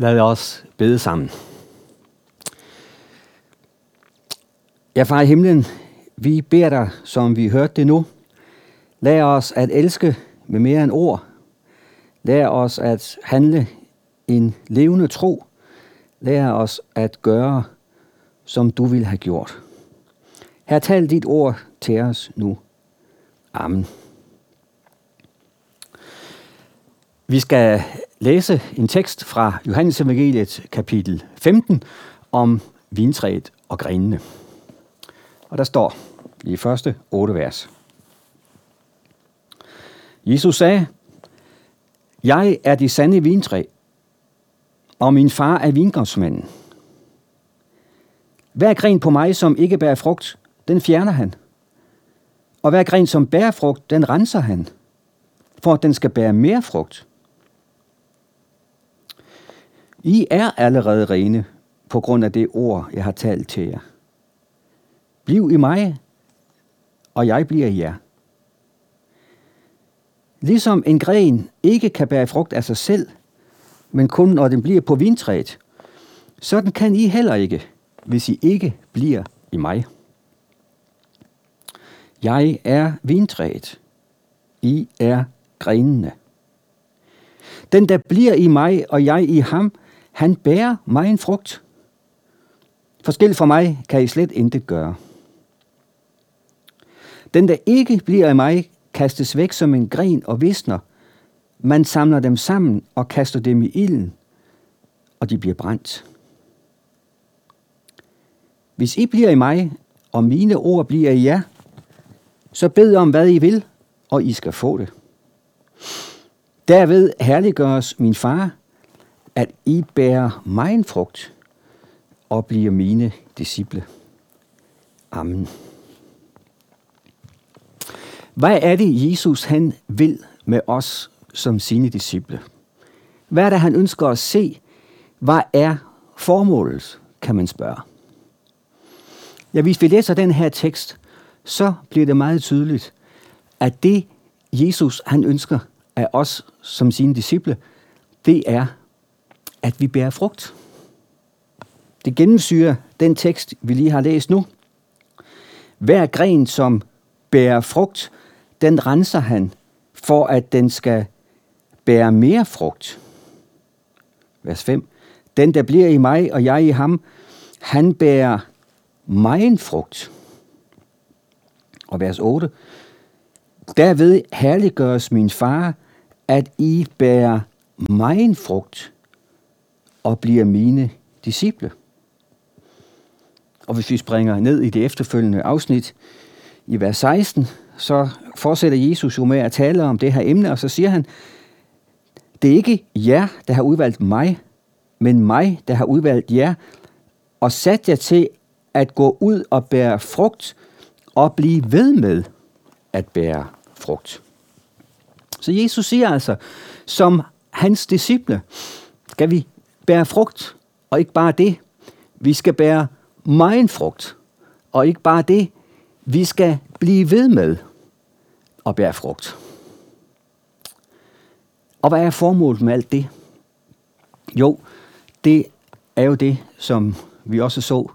Lad os bede sammen. Ja, far i himlen, vi beder dig, som vi hørte det nu. Lær os at elske med mere end ord. Lær os at handle en levende tro. Lær os at gøre, som du vil have gjort. Her tal dit ord til os nu. Amen. Vi skal læse en tekst fra Johannes Evangeliet kapitel 15 om vintræet og grenene. Og der står i første otte vers. Jesus sagde, Jeg er det sande vintræ, og min far er vingårdsmanden. Hver gren på mig, som ikke bærer frugt, den fjerner han. Og hver gren, som bærer frugt, den renser han, for at den skal bære mere frugt. I er allerede rene på grund af det ord, jeg har talt til jer. Bliv i mig, og jeg bliver i jer. Ligesom en gren ikke kan bære frugt af sig selv, men kun når den bliver på vintræet, sådan kan I heller ikke, hvis I ikke bliver i mig. Jeg er vintræet. I er grenene. Den, der bliver i mig, og jeg i ham, han bærer mig en frugt. Forskel for mig kan I slet intet gøre. Den, der ikke bliver i mig, kastes væk som en gren og visner. Man samler dem sammen og kaster dem i ilden, og de bliver brændt. Hvis I bliver i mig, og mine ord bliver i jer, så bed om, hvad I vil, og I skal få det. Derved herliggøres min far, at I bærer mig en frugt og bliver mine disciple. Amen. Hvad er det, Jesus han vil med os som sine disciple? Hvad er det, han ønsker at se? Hvad er formålet, kan man spørge. Ja, hvis vi læser den her tekst, så bliver det meget tydeligt, at det Jesus han ønsker af os som sine disciple, det er at vi bærer frugt. Det gennemsyrer den tekst, vi lige har læst nu. Hver gren, som bærer frugt, den renser han, for at den skal bære mere frugt. Vers 5. Den, der bliver i mig, og jeg i ham, han bærer mig en frugt. Og vers 8. Derved herliggøres min far, at I bærer mig en frugt, og bliver mine disciple. Og hvis vi springer ned i det efterfølgende afsnit i vers 16, så fortsætter Jesus jo med at tale om det her emne, og så siger han, det er ikke jer, der har udvalgt mig, men mig, der har udvalgt jer, og sat jer til at gå ud og bære frugt, og blive ved med at bære frugt. Så Jesus siger altså, som hans disciple, skal vi bære frugt, og ikke bare det. Vi skal bære meget frugt, og ikke bare det. Vi skal blive ved med at bære frugt. Og hvad er formålet med alt det? Jo, det er jo det, som vi også så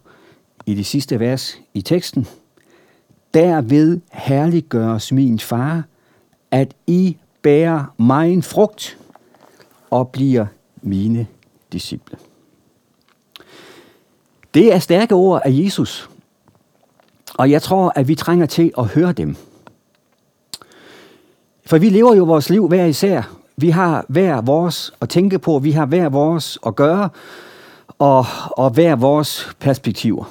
i de sidste vers i teksten. Derved herliggøres min far, at I bærer mig en frugt og bliver mine disciple. Det er stærke ord af Jesus, og jeg tror, at vi trænger til at høre dem. For vi lever jo vores liv hver især. Vi har hver vores at tænke på, vi har hver vores at gøre, og, og hver vores perspektiver.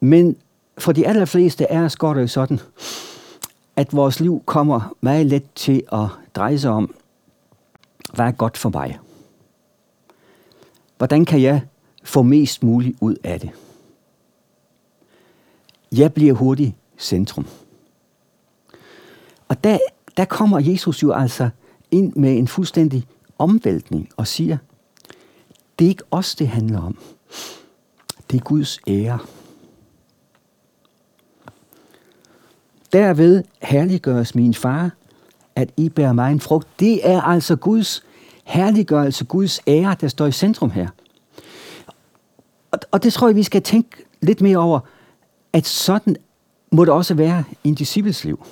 Men for de allerfleste af os går det sådan, at vores liv kommer meget let til at dreje sig om, hvad er godt for mig? Hvordan kan jeg få mest muligt ud af det? Jeg bliver hurtigt centrum. Og der, der kommer Jesus jo altså ind med en fuldstændig omvæltning og siger, det er ikke os, det handler om. Det er Guds ære. Derved herliggøres min far, at I bærer mig en frugt. Det er altså Guds herliggørelse, Guds ære, der står i centrum her. Og, og det tror jeg, vi skal tænke lidt mere over, at sådan må det også være i en disciples liv.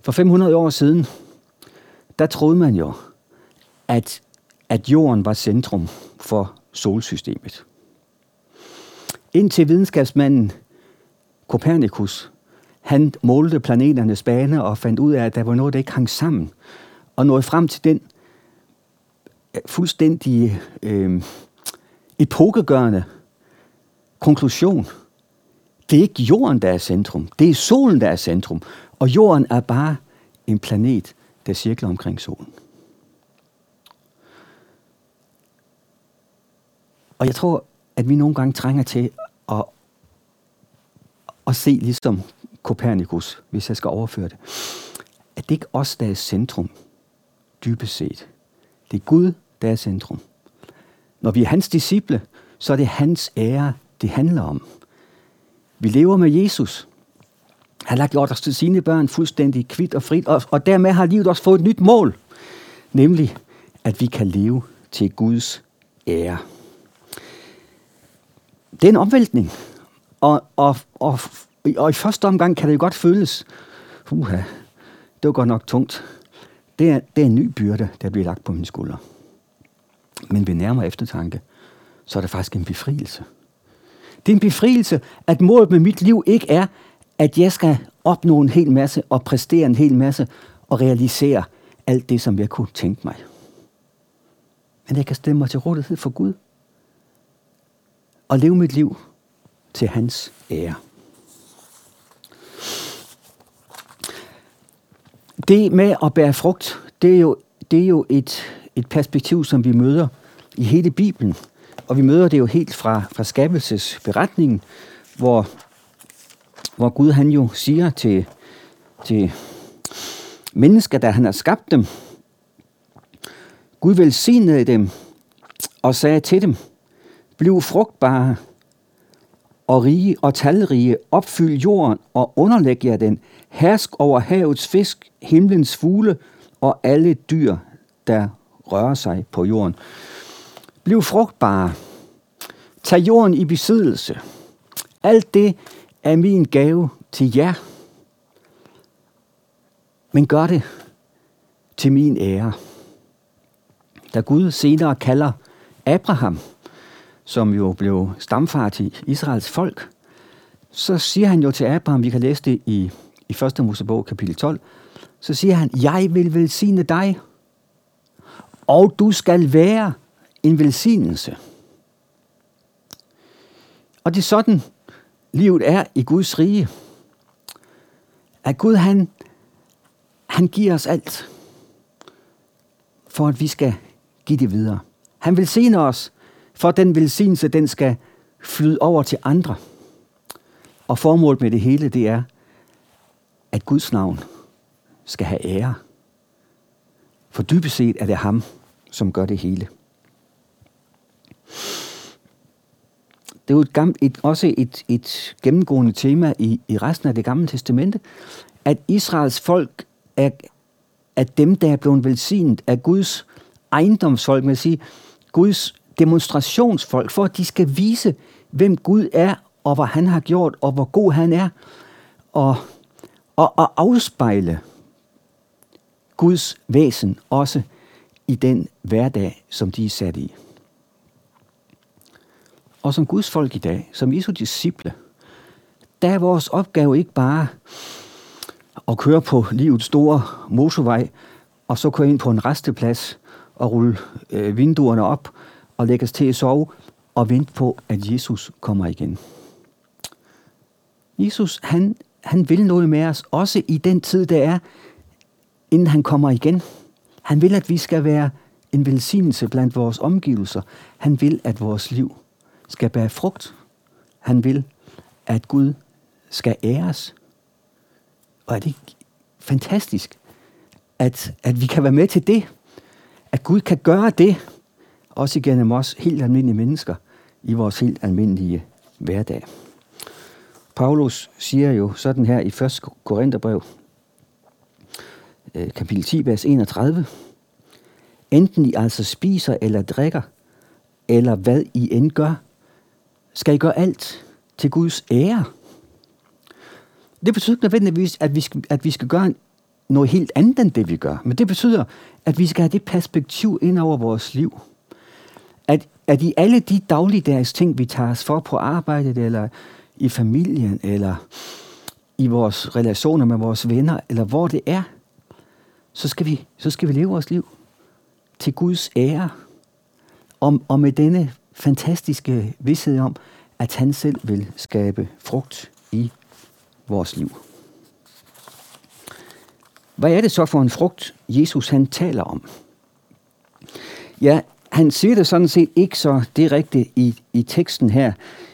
For 500 år siden, der troede man jo, at, at jorden var centrum for solsystemet. Indtil videnskabsmanden Copernicus, han målte planeternes bane og fandt ud af, at der var noget, der ikke hang sammen. Og nåede frem til den øh, fuldstændig øh, epokegørende konklusion. Det er ikke jorden, der er centrum. Det er solen, der er centrum. Og jorden er bare en planet, der cirkler omkring solen. Og jeg tror, at vi nogle gange trænger til at, at se ligesom Kopernikus, hvis jeg skal overføre det, at det ikke er os, der er centrum, dybest set. Det er Gud, der er centrum. Når vi er hans disciple, så er det hans ære, det handler om. Vi lever med Jesus. Han har gjort os til sine børn fuldstændig kvidt og frit, og, og dermed har livet også fået et nyt mål, nemlig at vi kan leve til Guds ære. Det er en omvæltning, og, og, og, og i første omgang kan det jo godt føles, uha, det var godt nok tungt. Det er, det er en ny byrde, der bliver lagt på mine skuldre. Men ved nærmere eftertanke, så er det faktisk en befrielse. Det er en befrielse, at målet med mit liv ikke er, at jeg skal opnå en hel masse og præstere en hel masse og realisere alt det, som jeg kunne tænke mig. Men jeg kan stemme mig til rådighed for Gud og leve mit liv til hans ære. Det med at bære frugt, det er jo, det er jo et, et perspektiv, som vi møder i hele Bibelen. Og vi møder det jo helt fra, fra skabelsesberetningen, hvor, hvor Gud han jo siger til, til mennesker, der han har skabt dem, Gud velsignede dem og sagde til dem, bliv frugtbare og rige og talrige, opfyld jorden og underlæg jer den, hersk over havets fisk, himlens fugle og alle dyr, der rører sig på jorden. Bliv frugtbare. Tag jorden i besiddelse. Alt det er min gave til jer. Men gør det til min ære. Da Gud senere kalder Abraham, som jo blev stamfar til Israels folk, så siger han jo til Abraham, vi kan læse det i, i 1. Mosebog kapitel 12, så siger han, jeg vil velsigne dig, og du skal være en velsignelse. Og det er sådan, livet er i Guds rige. At Gud, han, han giver os alt, for at vi skal give det videre. Han velsigner os, for den velsignelse, den skal flyde over til andre. Og formålet med det hele, det er, at Guds navn skal have ære. For dybest set er det ham, som gør det hele. Det er jo et gammelt, et, også et, et gennemgående tema i, i resten af det gamle testamente, at Israels folk er, er dem, der er blevet velsignet af Guds ejendomsfolk, man sige, Guds demonstrationsfolk, for at de skal vise, hvem Gud er, og hvad han har gjort, og hvor god han er, og, og, at afspejle Guds væsen også i den hverdag, som de er sat i. Og som Guds folk i dag, som Jesu disciple, der er vores opgave ikke bare at køre på livets store motorvej, og så køre ind på en resteplads og rulle øh, vinduerne op og lægge os til at sove og vente på, at Jesus kommer igen. Jesus, han, han vil noget med os, også i den tid, der er, inden han kommer igen. Han vil, at vi skal være en velsignelse blandt vores omgivelser. Han vil, at vores liv skal bære frugt. Han vil, at Gud skal æres. Og er det ikke fantastisk, at, at vi kan være med til det? At Gud kan gøre det, også igennem os helt almindelige mennesker, i vores helt almindelige hverdag. Paulus siger jo sådan her i 1. Korintherbrev, øh, kapitel 10, vers 31. Enten I altså spiser eller drikker, eller hvad I end gør, skal I gøre alt til Guds ære. Det betyder ikke nødvendigvis, at vi, skal, at vi skal gøre noget helt andet end det, vi gør. Men det betyder, at vi skal have det perspektiv ind over vores liv. At, at i alle de dagligdags ting, vi tager os for på arbejdet, eller i familien, eller i vores relationer med vores venner, eller hvor det er, så skal vi, så skal vi leve vores liv til Guds ære. Og, og med denne fantastiske vidshed om, at han selv vil skabe frugt i vores liv. Hvad er det så for en frugt, Jesus han taler om? Ja, han siger det sådan set ikke så direkte i, i teksten her,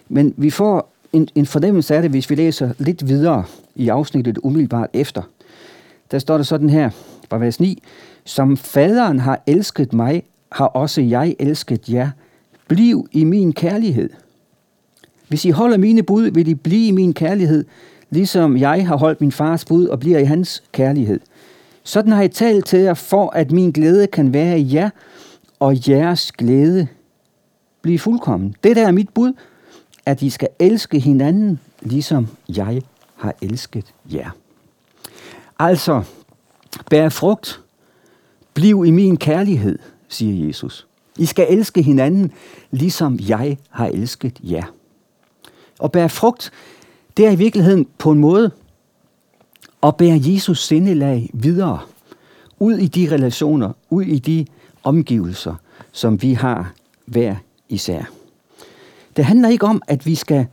men vi får en, en fornemmelse af det, hvis vi læser lidt videre i afsnittet umiddelbart efter. Der står der sådan her, fra vers 9, Som faderen har elsket mig, har også jeg elsket jer. Bliv i min kærlighed. Hvis I holder mine bud, vil I blive i min kærlighed, ligesom jeg har holdt min fars bud og bliver i hans kærlighed. Sådan har jeg talt til jer, for at min glæde kan være i jer, og jeres glæde blive fuldkommen. Det der er mit bud, at I skal elske hinanden, ligesom jeg har elsket jer. Altså, bær frugt, bliv i min kærlighed, siger Jesus. I skal elske hinanden, ligesom jeg har elsket jer. Og bære frugt, det er i virkeligheden på en måde at bære Jesus sindelag videre. Ud i de relationer, ud i de omgivelser, som vi har hver især. Det handler ikke om, at vi skal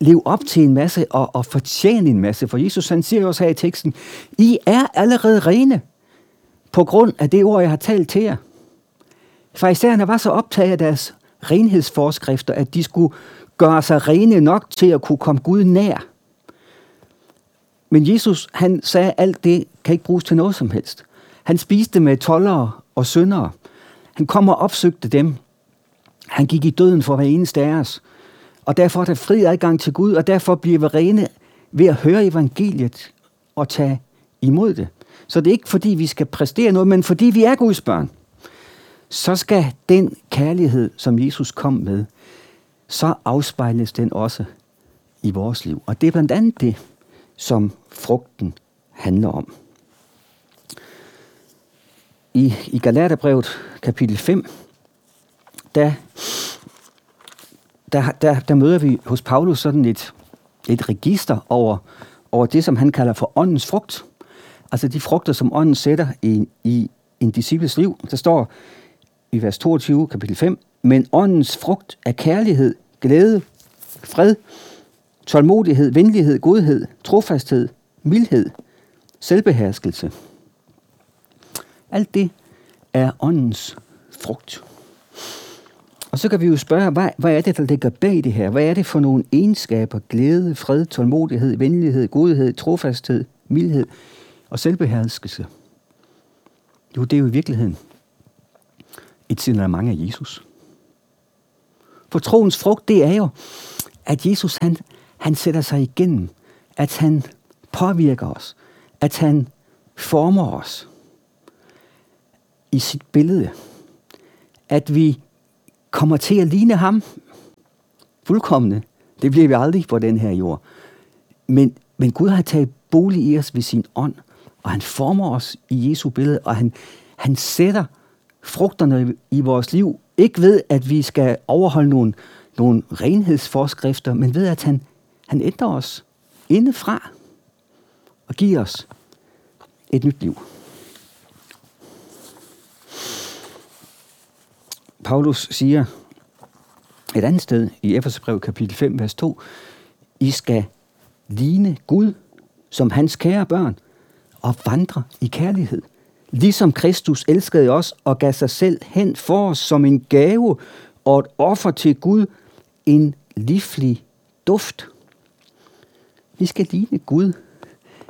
leve op til en masse og, og fortjene en masse. For Jesus han siger også her i teksten, I er allerede rene på grund af det ord, jeg har talt til jer. Farisæerne var så optaget af deres renhedsforskrifter, at de skulle gøre sig rene nok til at kunne komme Gud nær. Men Jesus, han sagde, at alt det kan ikke bruges til noget som helst. Han spiste med tollere og syndere. Han kom og opsøgte dem. Han gik i døden for hver eneste af os. Og derfor er der fri adgang til Gud, og derfor bliver vi rene ved at høre evangeliet og tage imod det. Så det er ikke fordi, vi skal præstere noget, men fordi vi er Guds børn. Så skal den kærlighed, som Jesus kom med, så afspejles den også i vores liv. Og det er blandt andet det, som frugten handler om. I, i Galaterbrevet kapitel 5, der, der, der, der møder vi hos Paulus sådan et, et register over, over det, som han kalder for åndens frugt. Altså de frugter, som ånden sætter i, i en disciples liv. Der står i vers 22, kapitel 5, men åndens frugt er kærlighed, glæde, fred, tålmodighed, venlighed, godhed, trofasthed, mildhed, selvbeherskelse. Alt det er åndens frugt. Og så kan vi jo spørge, hvad, hvad er det, der ligger bag det her? Hvad er det for nogle egenskaber? Glæde, fred, tålmodighed, venlighed, godhed, trofasthed, mildhed og selvbeherskelse. Jo, det er jo i virkeligheden et signalement af Jesus. For troens frugt, det er jo, at Jesus han, han sætter sig igennem, at han påvirker os, at han former os i sit billede. At vi kommer til at ligne ham fuldkommende. Det bliver vi aldrig på den her jord. Men, men Gud har taget bolig i os ved sin ånd, og han former os i Jesu billede, og han, han sætter frugterne i vores liv ikke ved, at vi skal overholde nogle, nogle renhedsforskrifter, men ved, at han, han ændrer os indefra og giver os et nyt liv. Paulus siger et andet sted i Efeserbrev kapitel 5, vers 2, I skal ligne Gud som hans kære børn og vandre i kærlighed. Ligesom Kristus elskede os og gav sig selv hen for os som en gave og et offer til Gud, en livlig duft. Vi skal ligne Gud.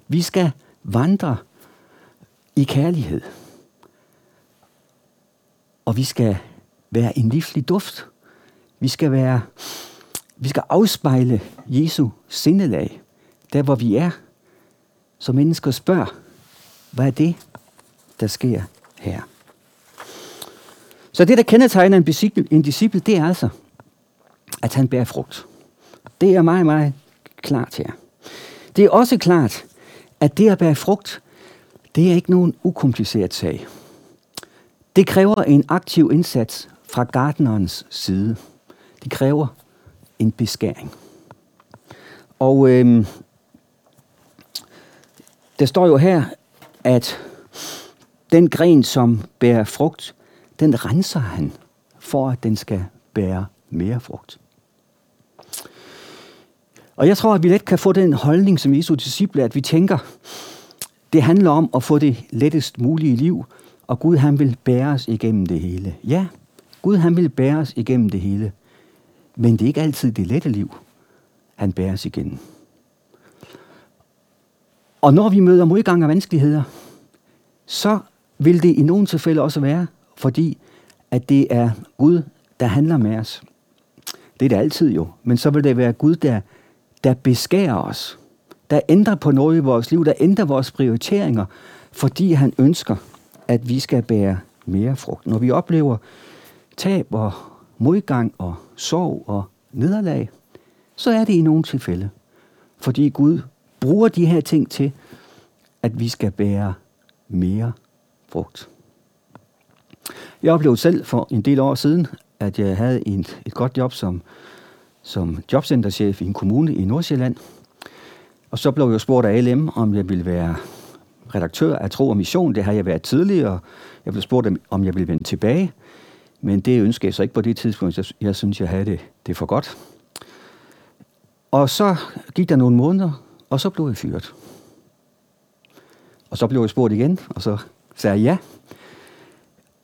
Vi skal vandre i kærlighed. Og vi skal være en livlig duft. Vi skal være vi skal afspejle Jesu sindelag, der hvor vi er. Så mennesker spørger, hvad er det, der sker her. Så det, der kendetegner en disciple, en disciple, det er altså, at han bærer frugt. Det er meget, meget klart her. Det er også klart, at det at bære frugt, det er ikke nogen ukompliceret sag. Det kræver en aktiv indsats fra gartnerens side. Det kræver en beskæring. Og øhm, der står jo her, at den gren, som bærer frugt, den renser han, for at den skal bære mere frugt. Og jeg tror, at vi let kan få den holdning som Jesu disciple, at vi tænker, det handler om at få det lettest mulige liv, og Gud han vil bære os igennem det hele. Ja, Gud han vil bære os igennem det hele. Men det er ikke altid det lette liv, han bærer os igennem. Og når vi møder modgang og vanskeligheder, så vil det i nogle tilfælde også være, fordi at det er Gud, der handler med os. Det er det altid jo. Men så vil det være Gud, der, der beskærer os. Der ændrer på noget i vores liv, der ændrer vores prioriteringer, fordi han ønsker, at vi skal bære mere frugt. Når vi oplever tab og modgang og sorg og nederlag, så er det i nogle tilfælde. Fordi Gud bruger de her ting til, at vi skal bære mere frugt. Jeg oplevede selv for en del år siden, at jeg havde et, et godt job som, som jobcenterchef i en kommune i Nordsjælland. Og så blev jeg spurgt af LM, om jeg ville være redaktør af Tro og Mission. Det har jeg været tidligere. Jeg blev spurgt, om jeg ville vende tilbage. Men det ønskede jeg så ikke på det tidspunkt. Jeg, jeg synes, jeg havde det, det for godt. Og så gik der nogle måneder, og så blev jeg fyret. Og så blev jeg spurgt igen, og så sagde jeg ja.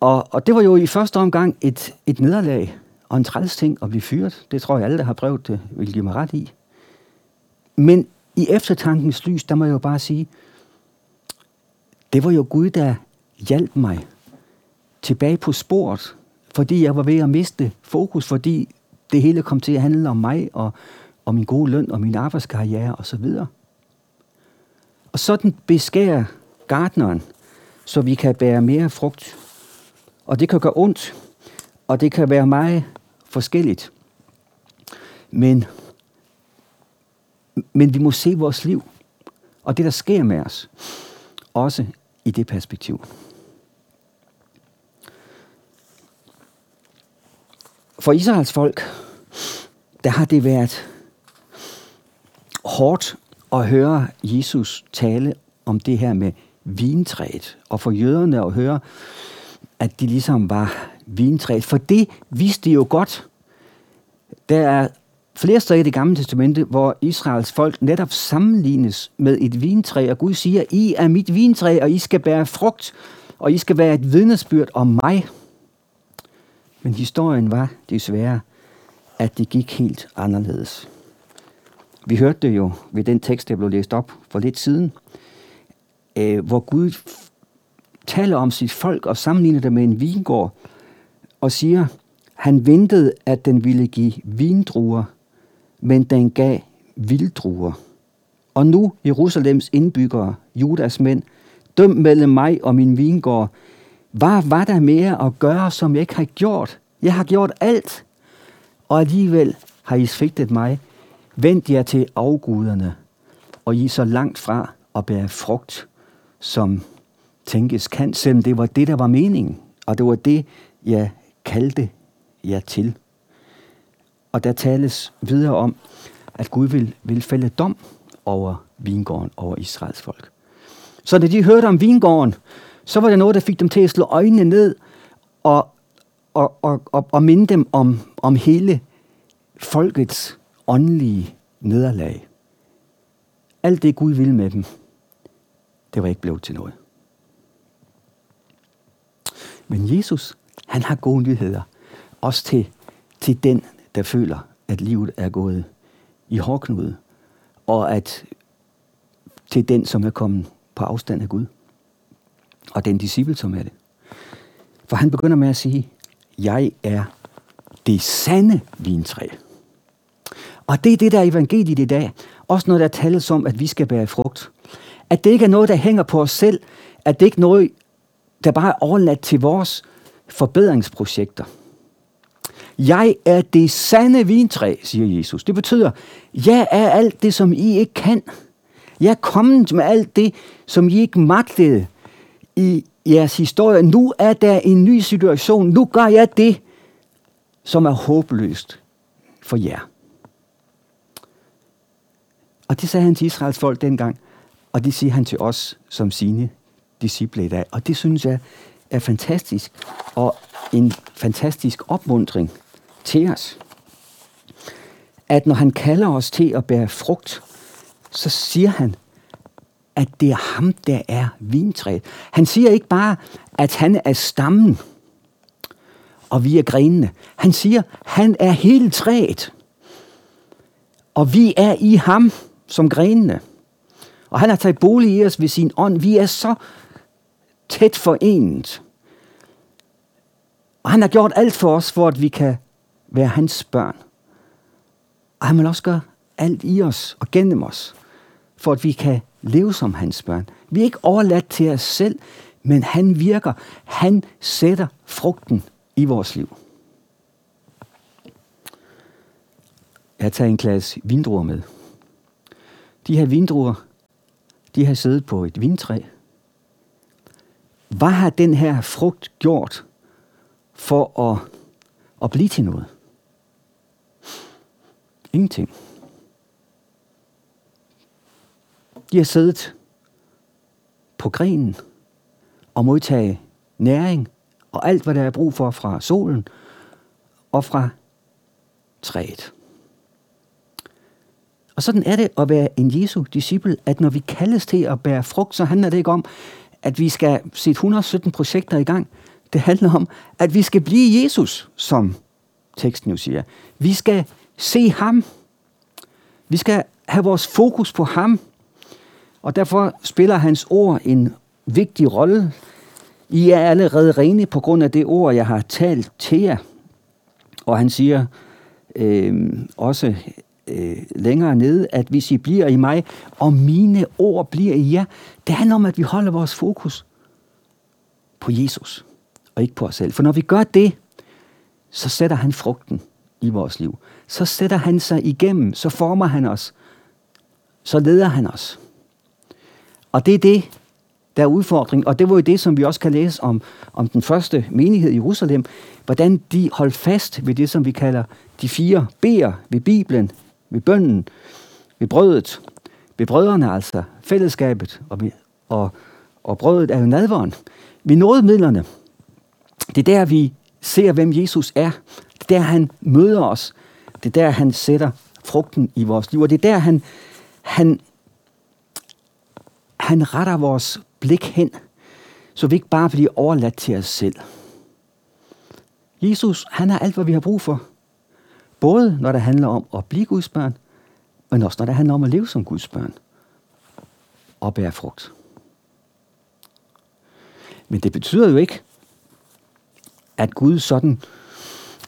Og, og det var jo i første omgang et, et nederlag og en træls ting at blive fyret. Det tror jeg alle, der har prøvet det, vil give mig ret i. Men i eftertankens lys, der må jeg jo bare sige, det var jo Gud, der hjalp mig tilbage på sporet, fordi jeg var ved at miste fokus, fordi det hele kom til at handle om mig og, og min gode løn og min arbejdskarriere osv. Og, og sådan beskærer gardneren, så vi kan bære mere frugt. Og det kan gøre ondt, og det kan være meget forskelligt. Men, men vi må se vores liv, og det, der sker med os, også i det perspektiv. For Israels folk, der har det været hårdt at høre Jesus tale om det her med vintræet, og for jøderne at høre, at de ligesom var vintræet. For det vidste de jo godt. Der er flere steder i det gamle testamente, hvor Israels folk netop sammenlignes med et vintræ, og Gud siger, I er mit vintræ, og I skal bære frugt, og I skal være et vidnesbyrd om mig. Men historien var desværre, at det gik helt anderledes. Vi hørte det jo ved den tekst, der blev læst op for lidt siden, øh, hvor Gud taler om sit folk og sammenligner det med en vingård, og siger, han ventede, at den ville give vindruer, men den gav vilddruer. Og nu, Jerusalems indbyggere, Judas mænd, døm mellem mig og min vingård. Hvad var der mere at gøre, som jeg ikke har gjort? Jeg har gjort alt, og alligevel har I svigtet mig. Vend jer til afguderne, og I er så langt fra at bære frugt, som tænkes kan, selvom det var det, der var meningen, og det var det, jeg kaldte jer til. Og der tales videre om, at Gud vil, vil fælde dom over vingården, over Israels folk. Så da de hørte om vingården, så var det noget, der fik dem til at slå øjnene ned og, og, og, og, og minde dem om, om hele folkets åndelige nederlag. Alt det Gud ville med dem, det var ikke blevet til noget. Men Jesus, han har gode nyheder. Også til, til den, der føler, at livet er gået i hårdknude. Og at til den, som er kommet på afstand af Gud. Og den disciple, som er det. For han begynder med at sige, jeg er det sande vintræ. Og det er det, der er evangeliet i dag. Også når der tales om, at vi skal bære frugt. At det ikke er noget, der hænger på os selv. At det ikke er noget, der bare er overladt til vores forbedringsprojekter. Jeg er det sande vintræ, siger Jesus. Det betyder, jeg er alt det, som I ikke kan. Jeg er kommet med alt det, som I ikke magtede i jeres historie. Nu er der en ny situation. Nu gør jeg det, som er håbløst for jer. Og det sagde han til Israels folk dengang, og det siger han til os som sine disciple i dag. Og det synes jeg er fantastisk, og en fantastisk opmundring til os. At når han kalder os til at bære frugt, så siger han, at det er ham, der er vintræet. Han siger ikke bare, at han er stammen, og vi er grenene. Han siger, han er hele træet, og vi er i ham som grenene. Og han har taget bolig i os ved sin ånd. Vi er så tæt forenet. Og han har gjort alt for os, for at vi kan være hans børn. Og han vil også gøre alt i os og gennem os, for at vi kan leve som hans børn. Vi er ikke overladt til os selv, men han virker. Han sætter frugten i vores liv. Jeg tager en klasse vindruer med. De her vindruer, de har siddet på et vindtræ. Hvad har den her frugt gjort for at, at blive til noget? Ingenting. De har siddet på grenen og modtage næring og alt, hvad der er brug for fra solen og fra træet. Og sådan er det at være en Jesu disciple, at når vi kaldes til at bære frugt, så handler det ikke om, at vi skal sætte 117 projekter i gang. Det handler om, at vi skal blive Jesus, som teksten jo siger. Vi skal se ham. Vi skal have vores fokus på ham. Og derfor spiller hans ord en vigtig rolle. I er allerede rene på grund af det ord, jeg har talt til jer. Og han siger øh, også øh, længere nede, at hvis I bliver i mig, og mine ord bliver i jer, det handler om, at vi holder vores fokus på Jesus, og ikke på os selv. For når vi gør det, så sætter han frugten i vores liv. Så sætter han sig igennem, så former han os, så leder han os. Og det er det, der er udfordring. Og det var jo det, som vi også kan læse om, om den første menighed i Jerusalem. Hvordan de holdt fast ved det, som vi kalder de fire B'er ved Bibelen, ved bønden, ved brødet, ved brødrene altså, fællesskabet, og, og, og brødet er jo nadvåren. Vi nåede midlerne. Det er der, vi ser, hvem Jesus er. Det er der, han møder os. Det er der, han sætter frugten i vores liv. Og det er der, han, han, han retter vores blik hen, så vi ikke bare bliver overladt til os selv. Jesus, han har alt, hvad vi har brug for. Både når det handler om at blive Guds børn, men også når det handler om at leve som Guds børn og bære frugt. Men det betyder jo ikke, at Gud sådan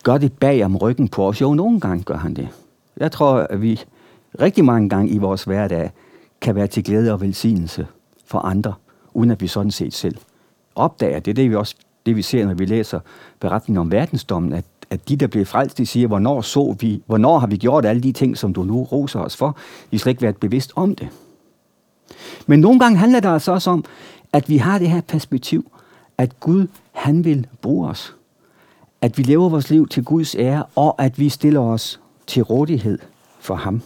gør det bag om ryggen på os. Jo, nogle gange gør han det. Jeg tror, at vi rigtig mange gange i vores hverdag kan være til glæde og velsignelse for andre, uden at vi sådan set selv opdager. Det er det, vi også det, vi ser, når vi læser beretningen om verdensdommen, at at de, der bliver frelst, de siger, hvornår, så vi, hvornår har vi gjort alle de ting, som du nu roser os for? Vi slet ikke været bevidst om det. Men nogle gange handler det altså også om, at vi har det her perspektiv, at Gud, han vil bruge os. At vi lever vores liv til Guds ære, og at vi stiller os til rådighed for ham.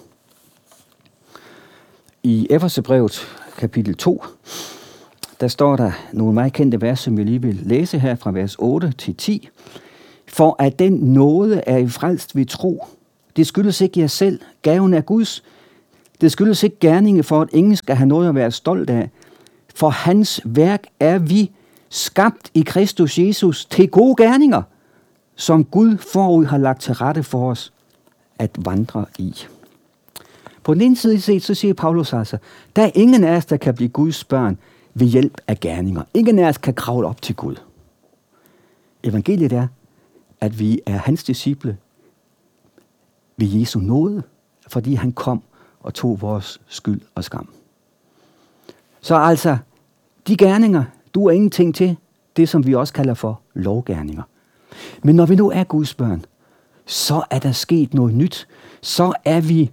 I Efeserbrevet kapitel 2, der står der nogle meget kendte vers, som vi lige vil læse her fra vers 8 til 10. For at den nåde er i frelst ved tro. Det skyldes ikke jer selv. Gaven er Guds. Det skyldes ikke gerninge for, at ingen skal have noget at være stolt af. For hans værk er vi skabt i Kristus Jesus til gode gerninger, som Gud forud har lagt til rette for os at vandre i. På den ene side set, så siger Paulus altså, der er ingen af os, der kan blive Guds børn ved hjælp af gerninger. Ingen af os kan kravle op til Gud. Evangeliet er, at vi er hans disciple ved Jesu nåde, fordi han kom og tog vores skyld og skam. Så altså, de gerninger, du er ingenting til, det, som vi også kalder for lovgerninger. Men når vi nu er Guds børn, så er der sket noget nyt. Så er vi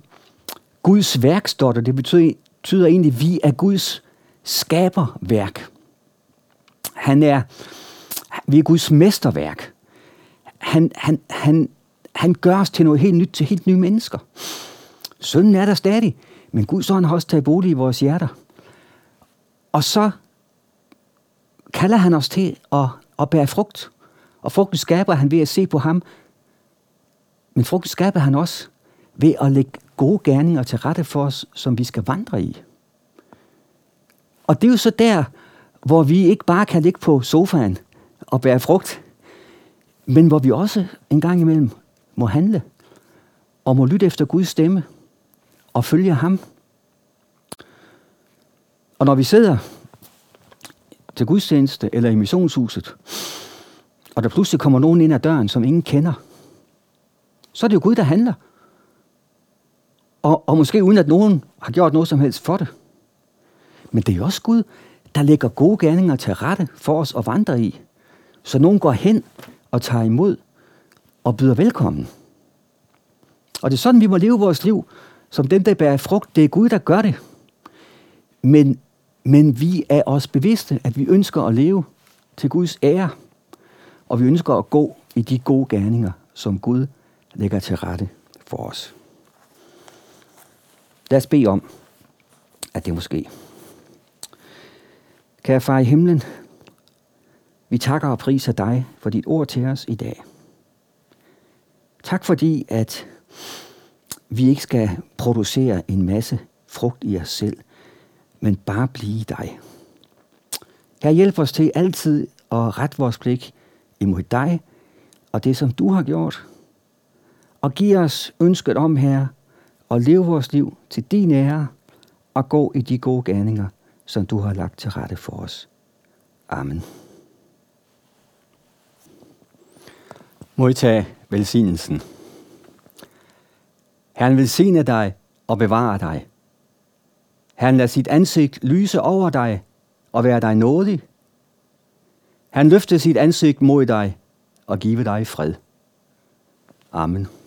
Guds værkstotter. Det betyder, betyder egentlig, at vi er Guds skaberværk. Han er, vi er Guds mesterværk. Han, han, han, han gør os til noget helt nyt, til helt nye mennesker. Sønden er der stadig, men Guds ånd har også taget bolig i vores hjerter. Og så kalder han os til at, at bære frugt. Og frugten skaber han ved at se på ham. Men frugten skaber han også ved at lægge gode gerninger til rette for os, som vi skal vandre i. Og det er jo så der, hvor vi ikke bare kan ligge på sofaen og bære frugt, men hvor vi også en gang imellem må handle og må lytte efter Guds stemme og følge ham. Og når vi sidder til gudstjeneste eller i missionshuset, og der pludselig kommer nogen ind ad døren, som ingen kender, så er det jo Gud, der handler. Og, og måske uden at nogen har gjort noget som helst for det. Men det er jo også Gud, der lægger gode gerninger til rette for os at vandre i. Så nogen går hen og tager imod og byder velkommen. Og det er sådan, vi må leve vores liv, som dem, der bærer frugt. Det er Gud, der gør det. Men, men vi er også bevidste, at vi ønsker at leve til Guds ære. Og vi ønsker at gå i de gode gerninger, som Gud lægger til rette for os. Lad os bede om, at det måske. Kære far i himlen, vi takker og priser dig for dit ord til os i dag. Tak fordi, at vi ikke skal producere en masse frugt i os selv, men bare blive dig. Her hjælp os til altid at rette vores blik imod dig og det, som du har gjort. Og giv os ønsket om, her og leve vores liv til din ære og gå i de gode gerninger, som du har lagt til rette for os. Amen. Modtag velsignelsen. Herren velsigne dig og bevare dig. Herren lader sit ansigt lyse over dig og være dig nådig. Han løfter sit ansigt mod dig og give dig fred. Amen.